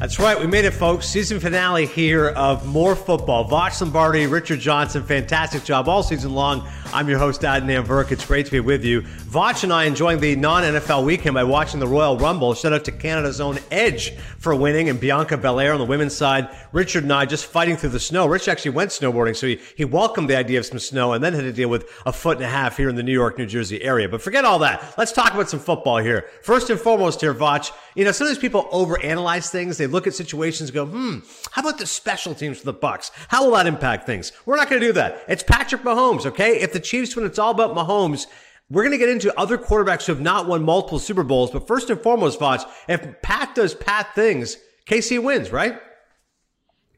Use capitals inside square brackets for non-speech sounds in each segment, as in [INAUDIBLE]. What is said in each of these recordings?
That's right. We made it, folks. Season finale here of More Football. Voch Lombardi, Richard Johnson, fantastic job all season long. I'm your host, Adnan Virk. It's great to be with you. Voch and I enjoying the non NFL weekend by watching the Royal Rumble. Shout out to Canada's own Edge for winning and Bianca Belair on the women's side. Richard and I just fighting through the snow. Rich actually went snowboarding, so he, he welcomed the idea of some snow and then had to deal with a foot and a half here in the New York, New Jersey area. But forget all that. Let's talk about some football here. First and foremost here, Voch, you know, sometimes people overanalyze things. They look at situations and go, hmm, how about the special teams for the Bucs? How will that impact things? We're not going to do that. It's Patrick Mahomes, okay? If the Chiefs when it's all about Mahomes. We're going to get into other quarterbacks who have not won multiple Super Bowls, but first and foremost, Voch, if Pat does Pat things, KC wins, right?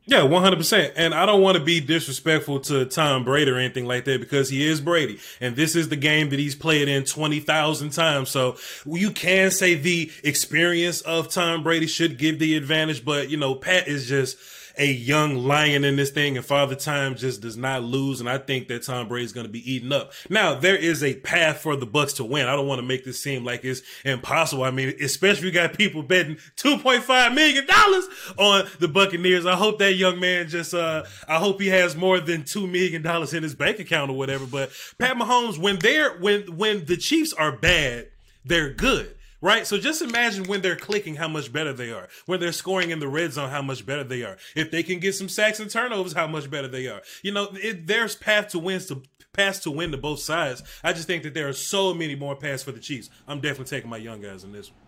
Yeah, one hundred percent. And I don't want to be disrespectful to Tom Brady or anything like that because he is Brady, and this is the game that he's played in twenty thousand times. So you can say the experience of Tom Brady should give the advantage, but you know, Pat is just a young lion in this thing, and Father Time just does not lose. And I think that Tom Brady's going to be eaten up. Now there is a path for the Bucs to win. I don't want to make this seem like it's impossible. I mean, especially you got people betting two point five million dollars on the Buccaneers. I hope that young man just, uh, I hope he has more than two million dollars in his bank account or whatever. But Pat Mahomes, when they're when when the Chiefs are bad, they're good right? So just imagine when they're clicking how much better they are. When they're scoring in the red zone, how much better they are. If they can get some sacks and turnovers, how much better they are. You know, it, there's path to wins to paths to win to both sides. I just think that there are so many more paths for the Chiefs. I'm definitely taking my young guys in this one.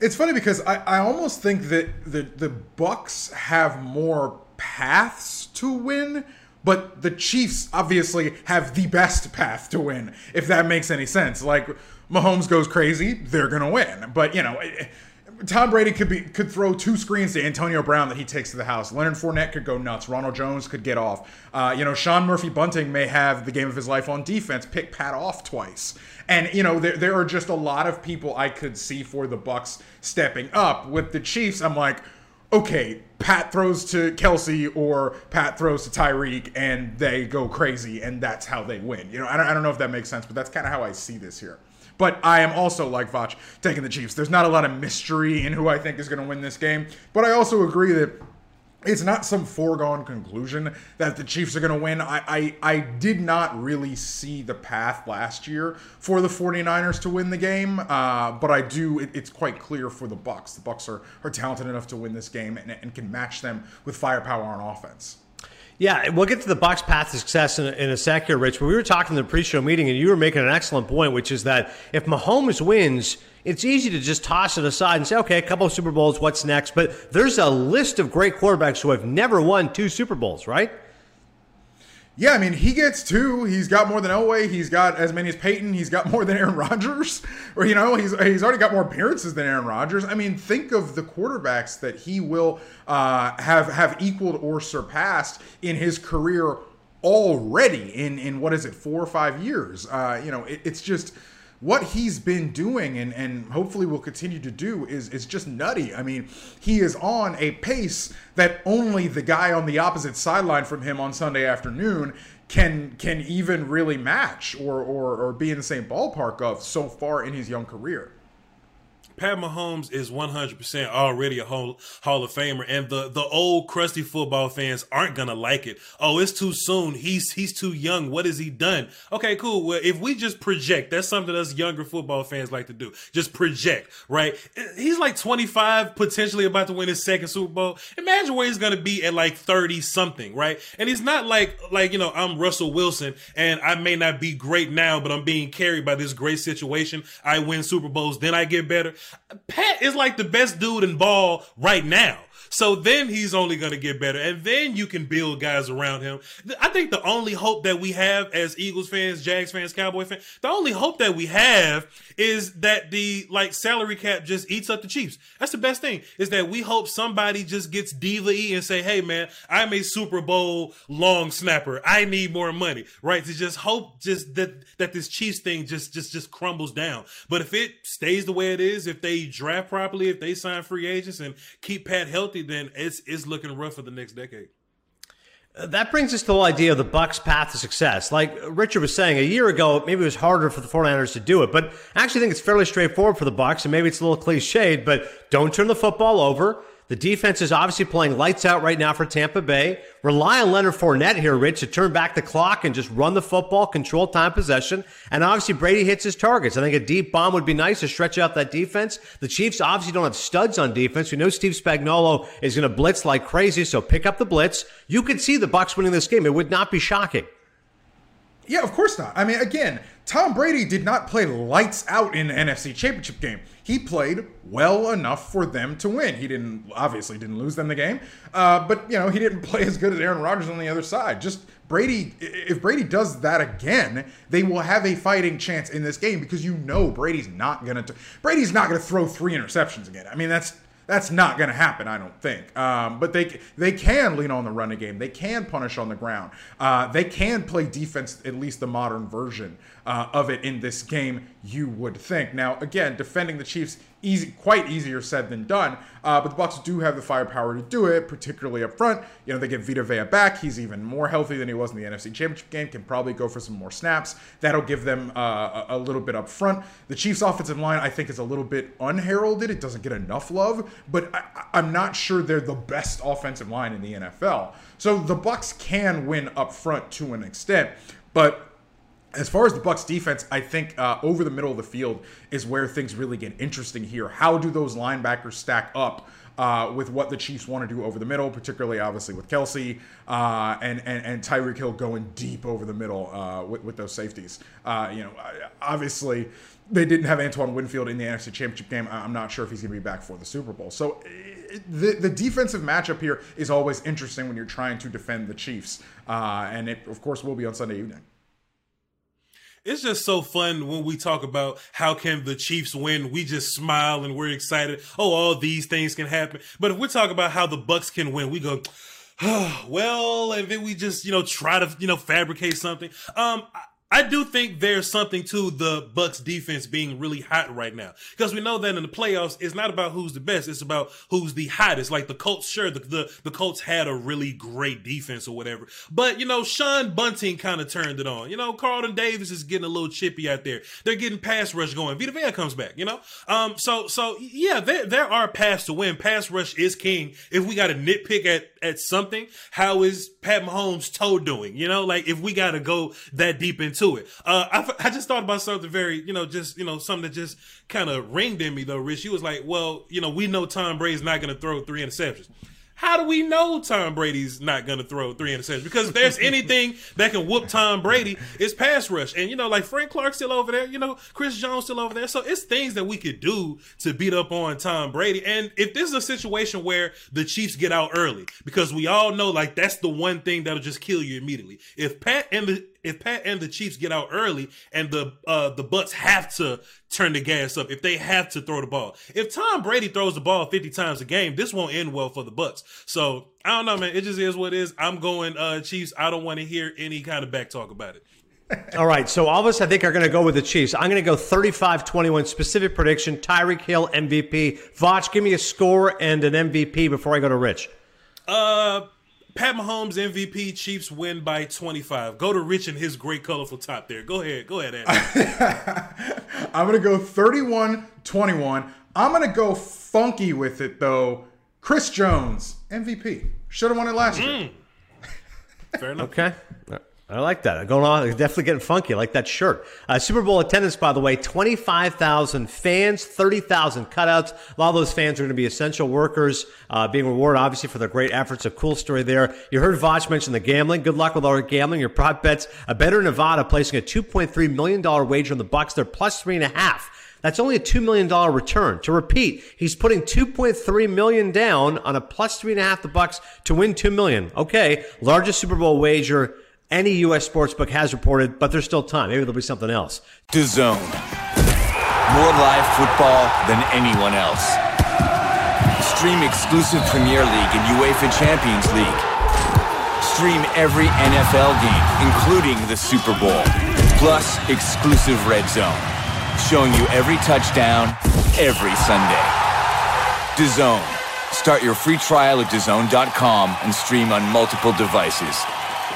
It's funny because I, I almost think that the the Bucs have more paths to win, but the Chiefs obviously have the best path to win, if that makes any sense. Like Mahomes goes crazy, they're gonna win. But you know, eh, Tom Brady could be could throw two screens to Antonio Brown that he takes to the house. Leonard Fournette could go nuts. Ronald Jones could get off. Uh, you know, Sean Murphy Bunting may have the game of his life on defense, pick Pat off twice. And you know, there, there are just a lot of people I could see for the Bucs stepping up. With the Chiefs, I'm like, okay, Pat throws to Kelce or Pat throws to Tyreek, and they go crazy, and that's how they win. You know, I don't, I don't know if that makes sense, but that's kind of how I see this here. But I am also like Voch, taking the Chiefs. There's not a lot of mystery in who I think is going to win this game, but I also agree that it's not some foregone conclusion that the Chiefs are going to win. I, I, I did not really see the path last year for the 49ers to win the game, uh, but I do. It, it's quite clear for the Bucs. The Bucs are, are talented enough to win this game and, and can match them with firepower on offense. Yeah, we'll get to the Bucs' path to success in a, in a sec here, Rich. But we were talking in the pre-show meeting, and you were making an excellent point, which is that if Mahomes wins, it's easy to just toss it aside and say, okay, a couple of Super Bowls, what's next? But there's a list of great quarterbacks who have never won two Super Bowls, right? Yeah, I mean, he gets two. He's got more than Elway. He's got as many as Peyton. He's got [LAUGHS] more than Aaron Rodgers. Or, you know, he's, he's already got more appearances than Aaron Rodgers. I mean, think of the quarterbacks that he will uh, have, have equaled or surpassed in his career already in, in what is it, four or five years. Uh, you know, it, it's just – what he's been doing and, and hopefully will continue to do is, is just nutty. I mean, he is on a pace that only the guy on the opposite sideline from him on Sunday afternoon can can even really match or, or, or be in the same ballpark of so far in his young career. Pat Mahomes is 100% already a Hall, Hall of Famer, and the, the old crusty football fans aren't gonna like it. Oh, it's too soon. He's he's too young. What has he done? Okay, cool. Well, if we just project, that's something us younger football fans like to do. Just project, right? He's like 25, potentially about to win his second Super Bowl. Imagine where he's gonna be at like 30 something, right? And he's not like like you know I'm Russell Wilson, and I may not be great now, but I'm being carried by this great situation. I win Super Bowls, then I get better. Pat is like the best dude in ball right now. So then he's only going to get better. And then you can build guys around him. I think the only hope that we have as Eagles fans, Jags fans, Cowboy fans, the only hope that we have is that the like salary cap just eats up the Chiefs. That's the best thing is that we hope somebody just gets diva E and say, Hey man, I'm a Super Bowl long snapper. I need more money, right? To just hope just that, that this Chiefs thing just, just, just crumbles down. But if it stays the way it is, if they draft properly, if they sign free agents and keep Pat healthy, healthy, then it's it's looking rough for the next decade. Uh, that brings us to the whole idea of the Bucs' path to success. Like Richard was saying, a year ago, maybe it was harder for the 49ers to do it, but I actually think it's fairly straightforward for the Bucs, and maybe it's a little cliched, but don't turn the football over. The defense is obviously playing lights out right now for Tampa Bay. Rely on Leonard Fournette here, Rich, to turn back the clock and just run the football, control time possession. And obviously, Brady hits his targets. I think a deep bomb would be nice to stretch out that defense. The Chiefs obviously don't have studs on defense. We know Steve Spagnuolo is going to blitz like crazy, so pick up the blitz. You could see the Bucs winning this game. It would not be shocking. Yeah, of course not. I mean, again, Tom Brady did not play lights out in the NFC Championship game. He played well enough for them to win. He didn't obviously didn't lose them the game, uh, but you know he didn't [LAUGHS] play as good as Aaron Rodgers on the other side. Just Brady, if Brady does that again, they will have a fighting chance in this game because you know Brady's not gonna Brady's not gonna throw three interceptions again. I mean that's that's not going to happen, I don't think. Um, but they they can lean on the running game. They can punish on the ground. Uh, they can play defense, at least the modern version uh, of it in this game. You would think. Now, again, defending the Chiefs easy, quite easier said than done. Uh, but the Bucs do have the firepower to do it, particularly up front. You know, they get Vita Vea back. He's even more healthy than he was in the NFC Championship game. Can probably go for some more snaps. That'll give them uh, a, little bit up front. The Chiefs' offensive line, I think, is a little bit unheralded. It doesn't get enough love, but I, I'm not sure they're the best offensive line in the NFL. So the Bucs can win up front to an extent, but as far as the Bucs defense, I think uh, over the middle of the field is where things really get interesting here. How do those linebackers stack up uh, with what the Chiefs want to do over the middle, particularly obviously with Kelce uh, and, and and Tyreek Hill going deep over the middle uh, with, with those safeties. Uh, you know, obviously they didn't have Antoine Winfield in the NFC Championship game. I'm not sure if he's going to be back for the Super Bowl. So the the defensive matchup here is always interesting when you're trying to defend the Chiefs, uh, and it of course will be on Sunday evening it's just so fun when we talk about how can the Chiefs win. We just smile and we're excited. Oh, all these things can happen. But if we talk about how the Bucs can win, we go, oh, [SIGHS] well, and then we just you know try to you know fabricate something. Um, I do think there's something to the Bucs defense being really hot right now because we know that in the playoffs, it's not about who's the best; it's about who's the hottest. Like the Colts, sure, the the, the Colts had a really great defense or whatever, but you know, Sean Bunting kind of turned it on. You know, Carlton Davis is getting a little chippy out there. They're getting pass rush going. Vita Vea comes back. You know, um, so so yeah, there there are paths to win. Pass rush is king. If we got to nitpick at at something, how is Pat Mahomes' toe doing? You know, like if we got to go that deep into to it. Uh, I, I just thought about something very, you know, just, you know, something that just kind of ringed in me though, Rich. You was like, well, you know, we know Tom Brady's not going to throw three interceptions how do we know Tom Brady's not going to throw three interceptions? Because if there's [LAUGHS] anything that can whoop Tom Brady, it's pass rush. And, you know, like Frank Clark still over there, you know, Chris Jones still over there. So it's things that we could do to beat up on Tom Brady. And if this is a situation where the Chiefs get out early, because we all know, like, that's the one thing that'll just kill you immediately. If Pat and the if Pat and the Chiefs get out early and the uh, the Bucs have to turn the gas up, if they have to throw the ball, if Tom Brady throws the ball 50 times a game, this won't end well for the Bucs. So I don't know, man. It just is what it is. I'm going uh, Chiefs. I don't want to hear any kind of back talk about it. [LAUGHS] All right, so all of us, I think, are going to go with the Chiefs. I'm going to go 35 21, specific prediction Tyreek Hill, MVP. Voch, give me a score and an MVP before I go to Rich. Uh, Pat Mahomes MVP. Chiefs win by 25. Go to Rich and his great colorful top there. Go ahead. Go ahead, [LAUGHS] I'm going to go 31 21. I'm going to go funky with it, though. Chris Jones, MVP. Should have won it last mm. year. Fair [LAUGHS] enough. Okay. I like that. Going on, definitely getting funky. I like that shirt. Uh, Super Bowl attendance, by the way, 25,000 fans, 30,000 cutouts. A lot of those fans are going to be essential workers, uh, being rewarded, obviously, for their great efforts. A cool story there. You heard Voch mention the gambling. Good luck with all your gambling. Your prop bets. A better Nevada placing a $2.3 million wager on the Bucs. They're plus three and a half. That's only a $2 million return. To repeat, he's putting 2.3 million down on a plus three and a half the Bucs to win 2 million. Okay. Largest Super Bowl wager any U.S. sportsbook has reported, but there's still time. Maybe there'll be something else. DAZN. More live football than anyone else. Stream exclusive Premier League and UEFA Champions League. Stream every NFL game, including the Super Bowl. Plus, exclusive Red Zone. Showing you every touchdown, every Sunday. DAZN. Start your free trial at DAZN.com and stream on multiple devices.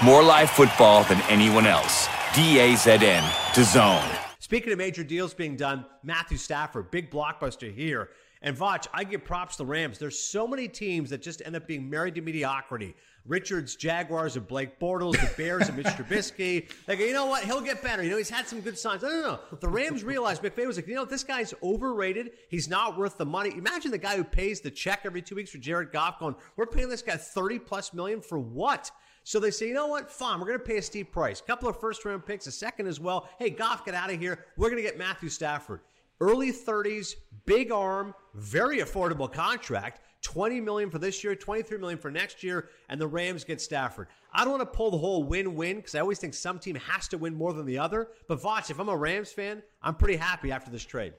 More live football than anyone else. D-A-Z-N, to zone. Speaking of major deals being done, Matthew Stafford, big blockbuster here And Voch, I give props to the Rams. There's so many teams that just end up being married to mediocrity. Richards, Jaguars, and Blake Bortles, the Bears, and Mitch [LAUGHS] Trubisky. They go, you know what? He'll get better. You know, he's had some good signs. No, no, no. The Rams realized McVay was like, you know, this guy's overrated. He's not worth the money. Imagine the guy who pays the check every two weeks for Jared Goff going, we're paying this guy 30 plus million for what? So they say, you know what? Fine, we're going to pay a steep price. A couple of first round picks, a second as well. Hey, Goff, get out of here. We're going to get Matthew Stafford. Early 30s, big arm, very affordable contract. 20 million for this year, 23 million for next year, and the Rams get Stafford. I don't want to pull the whole win-win because I always think some team has to win more than the other. But Voch, if I'm a Rams fan, I'm pretty happy after this trade.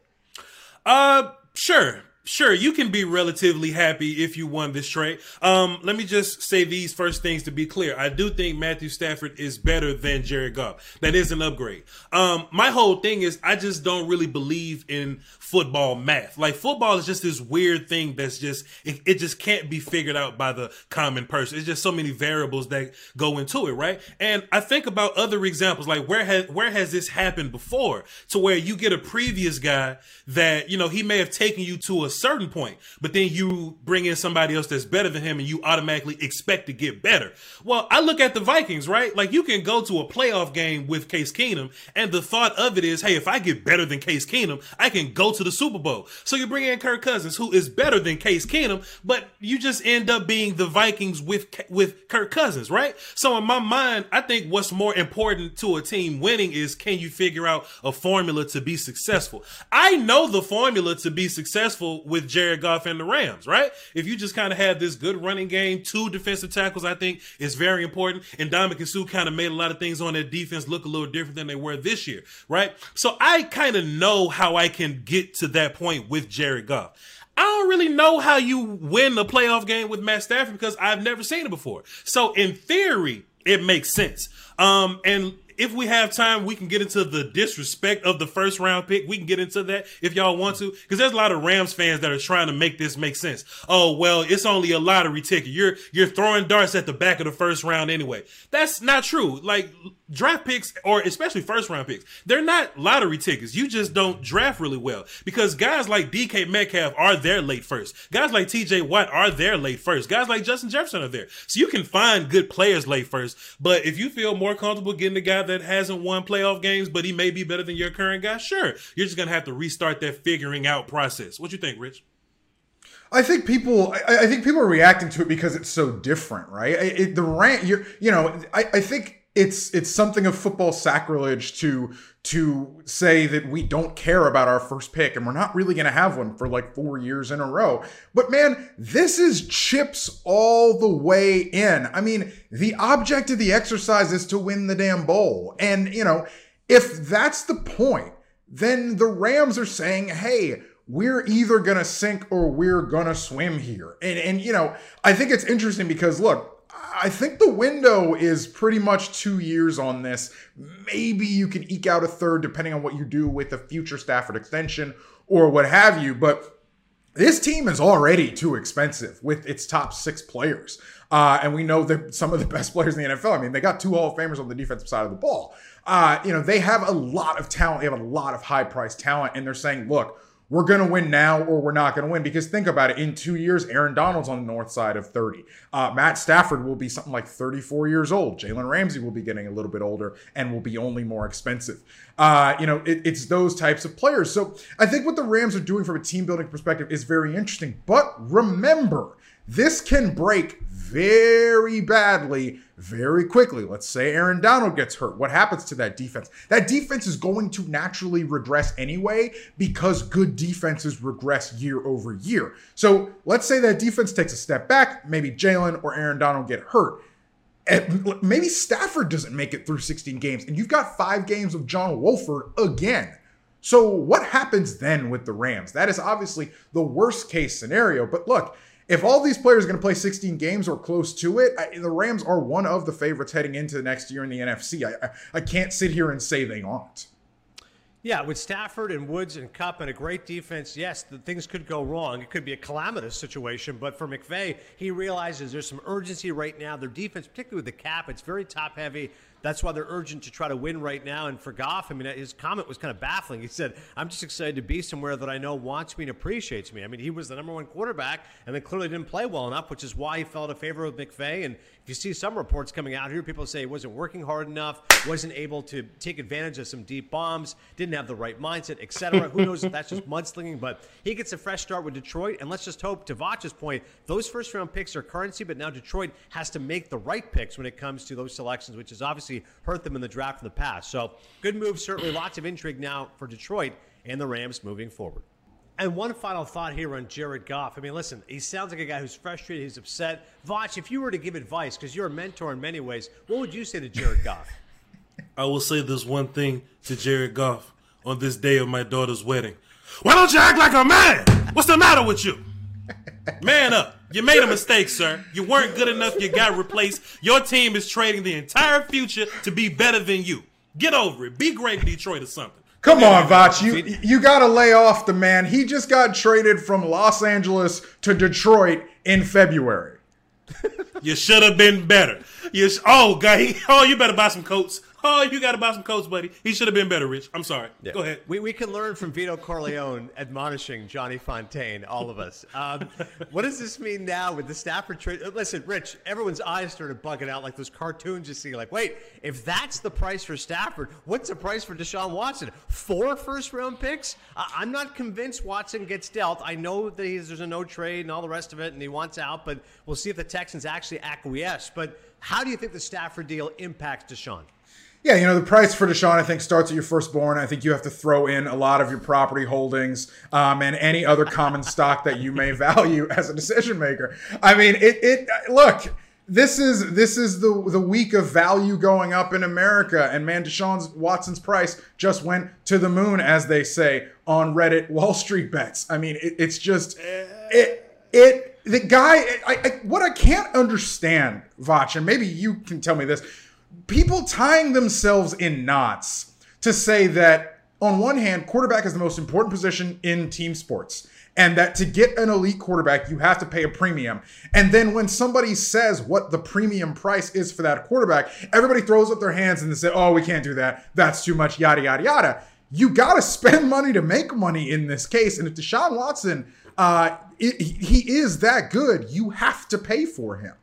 Uh, sure sure, you can be relatively happy if you won this trade. Um, let me just say these first things to be clear. I do think Matthew Stafford is better than Jared Goff. That is an upgrade. Um, my whole thing is I just don't really believe in football math. Like football is just this weird thing that's just it, it just can't be figured out by the common person. It's just so many variables that go into it, right? And I think about other examples, like where has where has this happened before, to where you get a previous guy that you know he may have taken you to a certain point, but then you bring in somebody else that's better than him and you automatically expect to get better. Well, I look at the Vikings, right? Like you can go to a playoff game with Case Keenum and the thought of it is, hey, if I get better than Case Keenum, I can go to the Super Bowl. So you bring in Kirk Cousins, who is better than Case Keenum, but you just end up being the Vikings with with Kirk Cousins, right? So in my mind, I think what's more important to a team winning is can you figure out a formula to be successful? I know the formula to be successful with Jared Goff and the Rams, right? If you just kind of have this good running game, two defensive tackles, I think is very important. And Ndamukong Suh kind of made a lot of things on that defense look a little different than they were this year, right? So I kind of know how I can get to that point with Jared Goff. I don't really know how you win a playoff game with Matt Stafford because I've never seen it before. So in theory, it makes sense. Um, and if we have time, we can get into the disrespect of the first round pick. We can get into that if y'all want to, because there's a lot of Rams fans that are trying to make this make sense. Oh well, it's only a lottery ticket. You're you're throwing darts at the back of the first round anyway. That's not true. Like draft picks, or especially first round picks, they're not lottery tickets. You just don't draft really well because guys like DK Metcalf are there late first. Guys like TJ Watt are there late first. Guys like Justin Jefferson are there. So you can find good players late first. But if you feel more comfortable getting the guy that hasn't won playoff games, but he may be better than your current guy, sure, you're just gonna have to restart that figuring out process. What you think, Rich? I think people, I, I, think people are reacting to it because it's so different, right? It, it, the rant, you know, I, I think it's it's something of football sacrilege to to say that we don't care about our first pick and we're not really going to have one for like 4 years in a row. But man, this is chips all the way in. I mean, the object of the exercise is to win the damn bowl. And, you know, if that's the point, then the Rams are saying, "Hey, we're either going to sink or we're going to swim here." And and you know, I think it's interesting because look, I think the window is pretty much two years on this. Maybe you can eke out a third depending on what you do with the future Stafford extension or what have you. But this team is already too expensive with its top six players. Uh, and we know that some of the [LAUGHS] best players in the NFL. I mean, they got two Hall of Famers on the defensive side of the ball. Uh, you know, they have a lot of talent. They have a lot of high priced talent. And they're saying, look, we're going to win now or we're not going to win. Because think about it. In two years, Aaron Donald's on the north side of 30. Uh, Matt Stafford will be something like 34 years old. Jalen Ramsey will be getting a little bit older and will be only more expensive. Uh, you know, it, it's those types of players. So I think what the Rams are doing from a team building perspective is very interesting. But remember, this can break very badly very quickly. Let's say Aaron Donald gets hurt. What happens to that defense? That defense is going to naturally regress anyway because good defenses regress year over year. So let's say that defense takes a step back. Maybe Jalen or Aaron Donald get hurt. And maybe Stafford doesn't make it through 16 games, and you've got five games of John Wolford again. So, what happens then with the Rams? That is obviously the worst case scenario. But look, if all these players are going to play 16 games or close to it, I, the Rams are one of the favorites heading into the next year in the NFC. I, I, I can't sit here and say they aren't. Yeah, with Stafford and Woods and Kupp and a great defense, yes, the things could go wrong. It could be a calamitous situation. But for McVay, he realizes there's some urgency right now. Their defense, particularly with the cap, it's very top heavy. That's why they're urgent to try to win right now. And for Goff, I mean, his comment was kind of baffling. He said, I'm just excited to be somewhere that I know wants me and appreciates me. I mean, he was the number one quarterback and then clearly didn't play well enough, which is why he fell to favor with McVay. And if you see some reports coming out here, people say he wasn't working hard enough, wasn't able to take advantage of some deep bombs, didn't have the right mindset, etc. Who knows if that's just mudslinging, but he gets a fresh start with Detroit. And let's just hope, to Voch's point, those first round picks are currency, but now Detroit has to make the right picks when it comes to those selections, which is obviously hurt them in the draft in the past. So good move, certainly lots of intrigue now for Detroit and the Rams moving forward. And one final thought here on Jared Goff. I mean, listen, he sounds like a guy who's frustrated, he's upset. Voch, if you were to give advice, because you're a mentor in many ways, what would you say to Jared Goff? [LAUGHS] I will say this one thing to Jared Goff on this day of my daughter's wedding. Why don't you act like a man? What's the matter with you? [LAUGHS] Man up. You made a mistake, sir. You weren't good enough. You got replaced. Your team is trading the entire future to be better than you. Get over it. Be great in Detroit or something. Come on, Voch. You you got to lay off the man. He just got traded from Los Angeles to Detroit in February. you should have been better. You sh- oh god, he, oh you better buy some coats. Oh, you got to buy some coats, buddy. He should have been better, Rich. I'm sorry. Yeah. Go ahead. We, we can learn from Vito Corleone admonishing Johnny Fontane, all of us. Um, what does this mean now with the Stafford trade? Uh, listen, Rich, everyone's eyes started bugging out like those cartoons you see. Like, wait, if that's the price for Stafford, what's the price for Deshaun Watson? Four first round picks? Uh, I'm not convinced Watson gets dealt. I know that there's a no trade and all the rest of it, and he wants out, but we'll see if the Texans actually acquiesce. But how do you think the Stafford deal impacts Deshaun? Yeah, you know, the price for Deshaun, I think, starts at your firstborn. I think you have to throw in a lot of your property holdings um, and any other common stock that you may [LAUGHS] value as a decision maker. I mean, it, it look, this is this is the the week of value going up in America, and man, Deshaun Watson's price just went to the moon, as they say on Reddit. Wall Street bets. I mean, it, it's just it it the guy. I, I, what I can't understand, Voch, and maybe you can tell me this people tying themselves in knots to say that on one hand, quarterback is the most important position in team sports. And that to get an elite quarterback, you have to pay a premium. And then when somebody says what the premium price is for that quarterback, everybody throws up their hands and they say, oh, we can't do that. That's too much, yada, yada, yada. You got to spend money to make money in this case. And if Deshaun Watson, uh, it, he is that good, you have to pay for him.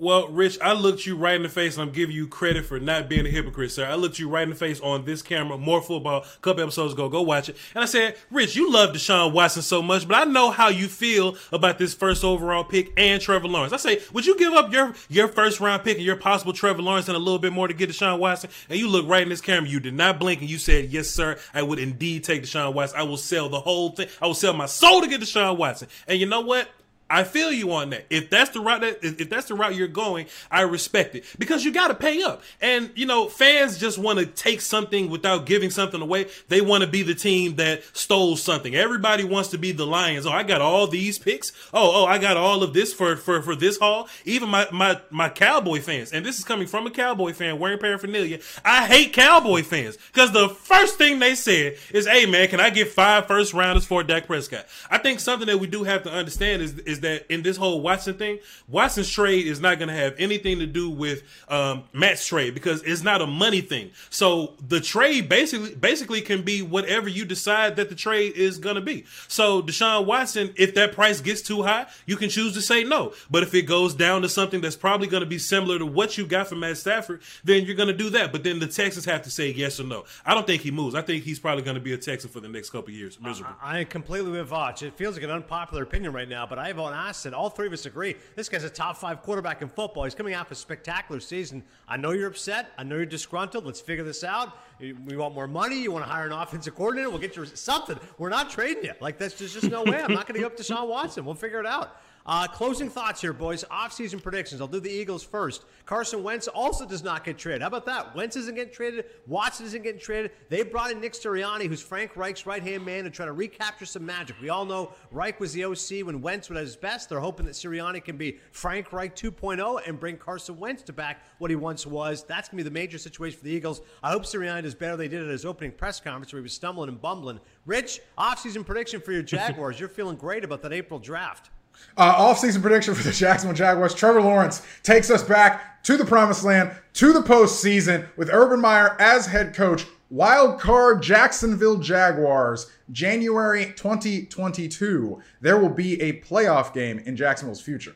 Well, Rich, I looked you right in the face, and I'm giving you credit for not being a hypocrite, sir. I looked you right in the face on this camera, more football, a couple episodes ago. Go watch it. And I said, Rich, you love Deshaun Watson so much, but I know how you feel about this first overall pick and Trevor Lawrence. I say, would you give up your your first round pick and your possible Trevor Lawrence and a little bit more to get Deshaun Watson? And you look right in this camera. You did not blink, and you said, Yes, sir. I would indeed take Deshaun Watson. I will sell the whole thing. I will sell my soul to get Deshaun Watson. And you know what? I feel you on that. If that's the route that if that's the route you're going, I respect it because you got to pay up. And you know, fans just want to take something without giving something away. They want to be the team that stole something. Everybody wants to be the Lions. Oh, I got all these picks. Oh, oh, I got all of this for for for this haul. Even my my my Cowboy fans, and this is coming from a Cowboy fan wearing paraphernalia. I hate Cowboy fans because the first thing they said is, "Hey man, can I get five first rounders for Dak Prescott?" I think something that we do have to understand is is that in this whole Watson thing, Watson's trade is not going to have anything to do with um, Matt's trade because it's not a money thing. So the trade basically basically can be whatever you decide that the trade is going to be. So Deshaun Watson, if that price gets too high, you can choose to say no. But if it goes down to something that's probably going to be similar to what you got from Matt Stafford, then you're going to do that. But then the Texans have to say yes or no. I don't think he moves. I think he's probably going to be a Texan for the next couple years. Miserable. I, I completely with Voch. It feels like an unpopular opinion right now, but I have an said, All three of us agree this guy's a top five quarterback in football. He's coming off a spectacular season. I know you're upset. I know you're disgruntled. Let's figure this out. We want more money. You want to hire an offensive coordinator? We'll get you something. We're not trading you. Like, that's just, just no way. I'm not going to go up to Sean Watson. We'll figure it out. Uh, closing thoughts here, boys. Offseason predictions. I'll do the Eagles first. Carson Wentz also does not get traded. How about that? Wentz isn't getting traded. Watson isn't getting traded. They brought in Nick Sirianni, who's Frank Reich's right hand man, to try to recapture some magic. We all know Reich was the OC when Wentz was at his best. They're hoping that Sirianni can be Frank Reich 2.0 and bring Carson Wentz to back what he once was. That's going to be the major situation for the Eagles. I hope Sirianni does better than they did at his opening press conference where he was stumbling and bumbling. Rich, offseason prediction for your Jaguars. You're feeling great about that April draft. Uh, off-season prediction for the [LAUGHS] Jacksonville Jaguars. Trevor Lawrence takes us back to the promised land, to the postseason, with Urban Meyer as head coach. Wild card Jacksonville Jaguars, January 2022. There will be a playoff game in Jacksonville's future.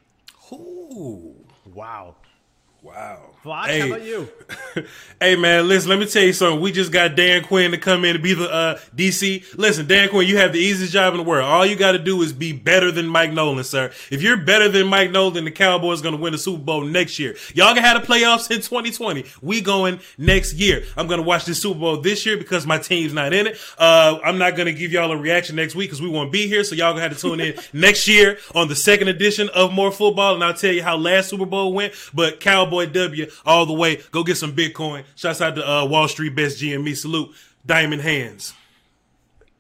Ooh, Wow. Wow. Voch, Hey. how about you? [LAUGHS] Hey man, listen, let me tell you something. We just got Dan Quinn to come in to be the uh, DC. Listen, Dan Quinn, you have the easiest job in the world. All you got to do is be better than Mike Nolan, sir. If you're better than Mike Nolan, the Cowboys going to win the Super Bowl next year. Y'all gonna have the playoffs in 2020. We going next year. I'm going to watch this Super Bowl this year because my team's not in it. Uh, I'm not going to give y'all a reaction next week because we won't be here. So y'all gonna have to tune in [LAUGHS] next year on the second edition of More Football, and I'll tell you how last Super Bowl went. But Cowboy W all the way. Go get some Bitcoin. Shouts out to uh, Wall Street Best GME. Salute. Diamond hands.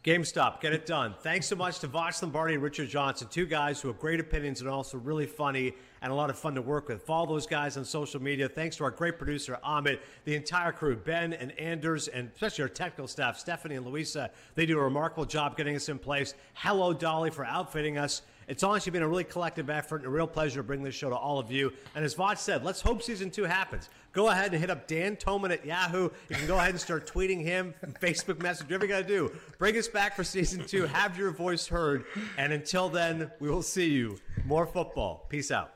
GameStop, get it done. Thanks so much to Voch Lombardi and Richard Johnson, two guys who have great opinions and also really funny and a lot of fun to work with. Follow those guys on social media. Thanks to our great producer, Ahmed, the entire crew, Ben and Anders, and especially our technical staff, Stephanie and Louisa. They do a remarkable job getting us in place. Hello, Dolly, for outfitting us. It's honestly been a really collective effort and a real pleasure to bring this show to all of you. And as Vod said, let's hope season two happens. Go ahead and hit up Dan Toman at Yahoo. You can go ahead and start tweeting him, Facebook message, whatever you got to do. Bring us back for season two. Have your voice heard. And until then, we will see you. More football. Peace out.